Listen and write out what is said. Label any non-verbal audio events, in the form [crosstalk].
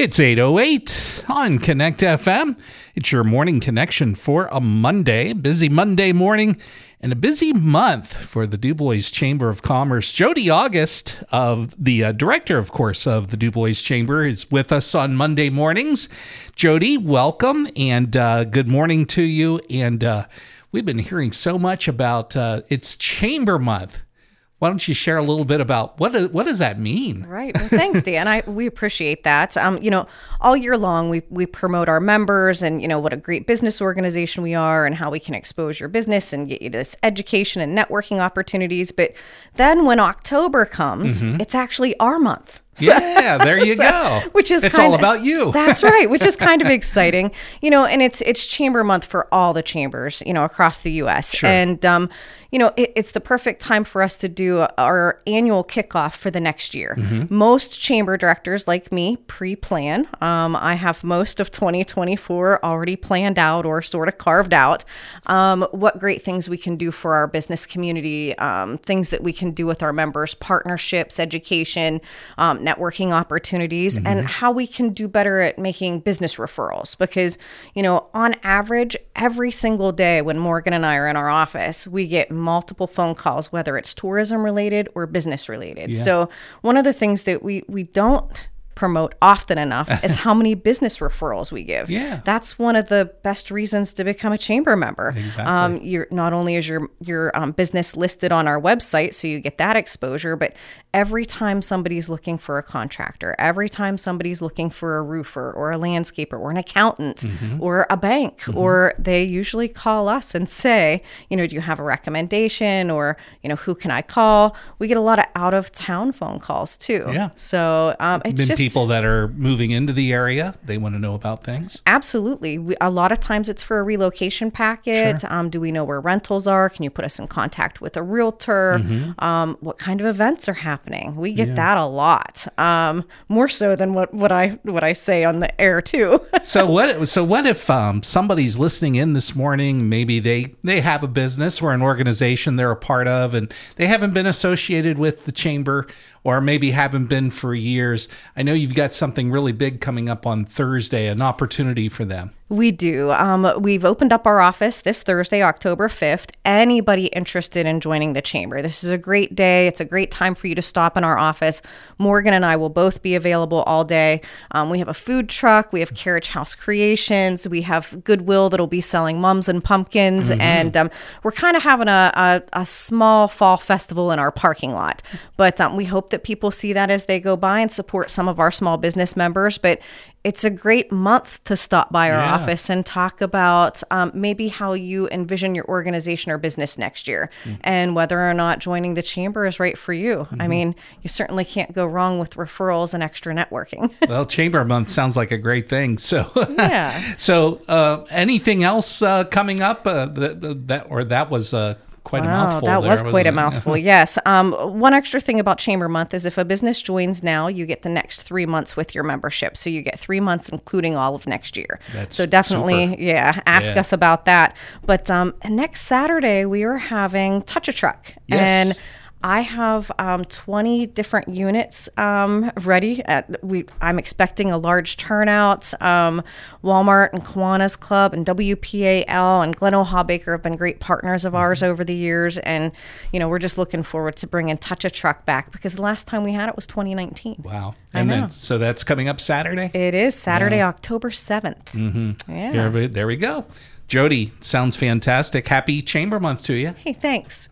It's 808 on Connect FM. It's your morning connection for a Monday, busy Monday morning, and a busy month for the DuBois Chamber of Commerce. Jodi August, of the uh, director, of course, of the DuBois Chamber, is with us on Monday mornings. Jodi, welcome and uh, good morning to you. And uh, we've been hearing so much about uh, it's Chamber Month. Why don't you share a little bit about what does, what does that mean? Right. Well, thanks, Dan. I we appreciate that. Um, you know, all year long we we promote our members and you know what a great business organization we are and how we can expose your business and get you this education and networking opportunities. But then when October comes, Mm-hmm. it's actually our month. [laughs] Yeah, there you go. which is it's kind all about you. [laughs] That's right, which is kind of [laughs] exciting, you know. And it's it's Chamber Month for all the chambers, you know, across the U.S. Sure. And um, you know, it, it's the perfect time for us to do our annual kickoff for the next year. Mm-hmm. Most chamber directors, like me, pre-plan. Um, I have most of 2024 already planned out or sort of carved out. Um, what great things we can do for our business community, um, things that we can do with our members, partnerships, education, um, networking opportunities, and mm-hmm. how we can do better at making business referrals. Because, you know, on average, every single day when Morgan and I are in our office, we get multiple phone calls, whether it's tourism related or business related. So, one of the things that we, we don't promote often enough [laughs] is how many business referrals we give. Yeah. That's one of the best reasons to become a chamber member. Exactly. Um, you're not only is your your um, business listed on our website, so you get that exposure, but every time somebody's looking for a contractor, every time somebody's looking for a roofer or a landscaper or an accountant Mm-hmm. or a bank, or they usually call us and say, you know, do you have a recommendation or you know who can I call? We get a lot of out of town phone calls too. Yeah. So um, it's Been just people that are moving into the area. They want to know about things. Absolutely. We, a lot of times it's for a relocation packet. Um, do we know where rentals are? Can you put us in contact with a realtor? Mm-hmm. Um, what kind of events are happening? We get that a lot, um, more so than what, what I what I say on the air too. [laughs] so what? So what if um, somebody's listening in this morning? Maybe they they have a business or an organization they're a part of, and they haven't been associated with the chamber, or maybe haven't been for years. I know you've got something really big coming up on Thursday, an opportunity for them. We do. Um, we've opened up our office this Thursday, October 5th. Anybody interested in joining the chamber, this is a great day. It's a great time for you to stop in our office. Morgan and I will both be available all day. Um, we have a food truck, we have Carriage House Creations, we have Goodwill that'll be selling mums and pumpkins, and um, we're kind of having a, a, a small fall festival in our parking lot. But um, we hope that people see that as they go by and support some of our small business members. But it's a great month to stop by our Yeah. office and talk about um, maybe how you envision your organization or business next year and whether or not joining the chamber is right for you. I mean, you certainly can't go wrong with referrals and extra networking. [laughs] Well, Chamber Month sounds like a great thing. So, [laughs] Yeah. so uh, anything else uh, coming up uh, that, that or that was quite a Wow, mouthful. that there, was quite wasn't a mouthful. [laughs] yes. Um, one extra thing about Chamber Month is if a business joins now, you get the next three months with your membership. So you get three months, including all of next year. That's so definitely, super. yeah, ask Yeah. us about that. But um, next Saturday we are having Touch a Truck, Yes. and I have um, 20 different units um, ready. At, we, I'm expecting a large turnout. Um, Walmart and Kiwanis Club and WPAL and Glen Baker have been great partners of Mm-hmm. ours over the years. And, you know, we're just looking forward to bringing Touch a Truck back because the last time we had it was 2019. Wow. And then so that's coming up Saturday. It is Saturday, October 7th. Mm-hmm. Yeah. There we- there we go. Jodi, sounds fantastic. Happy Chamber Month to you. Hey, thanks.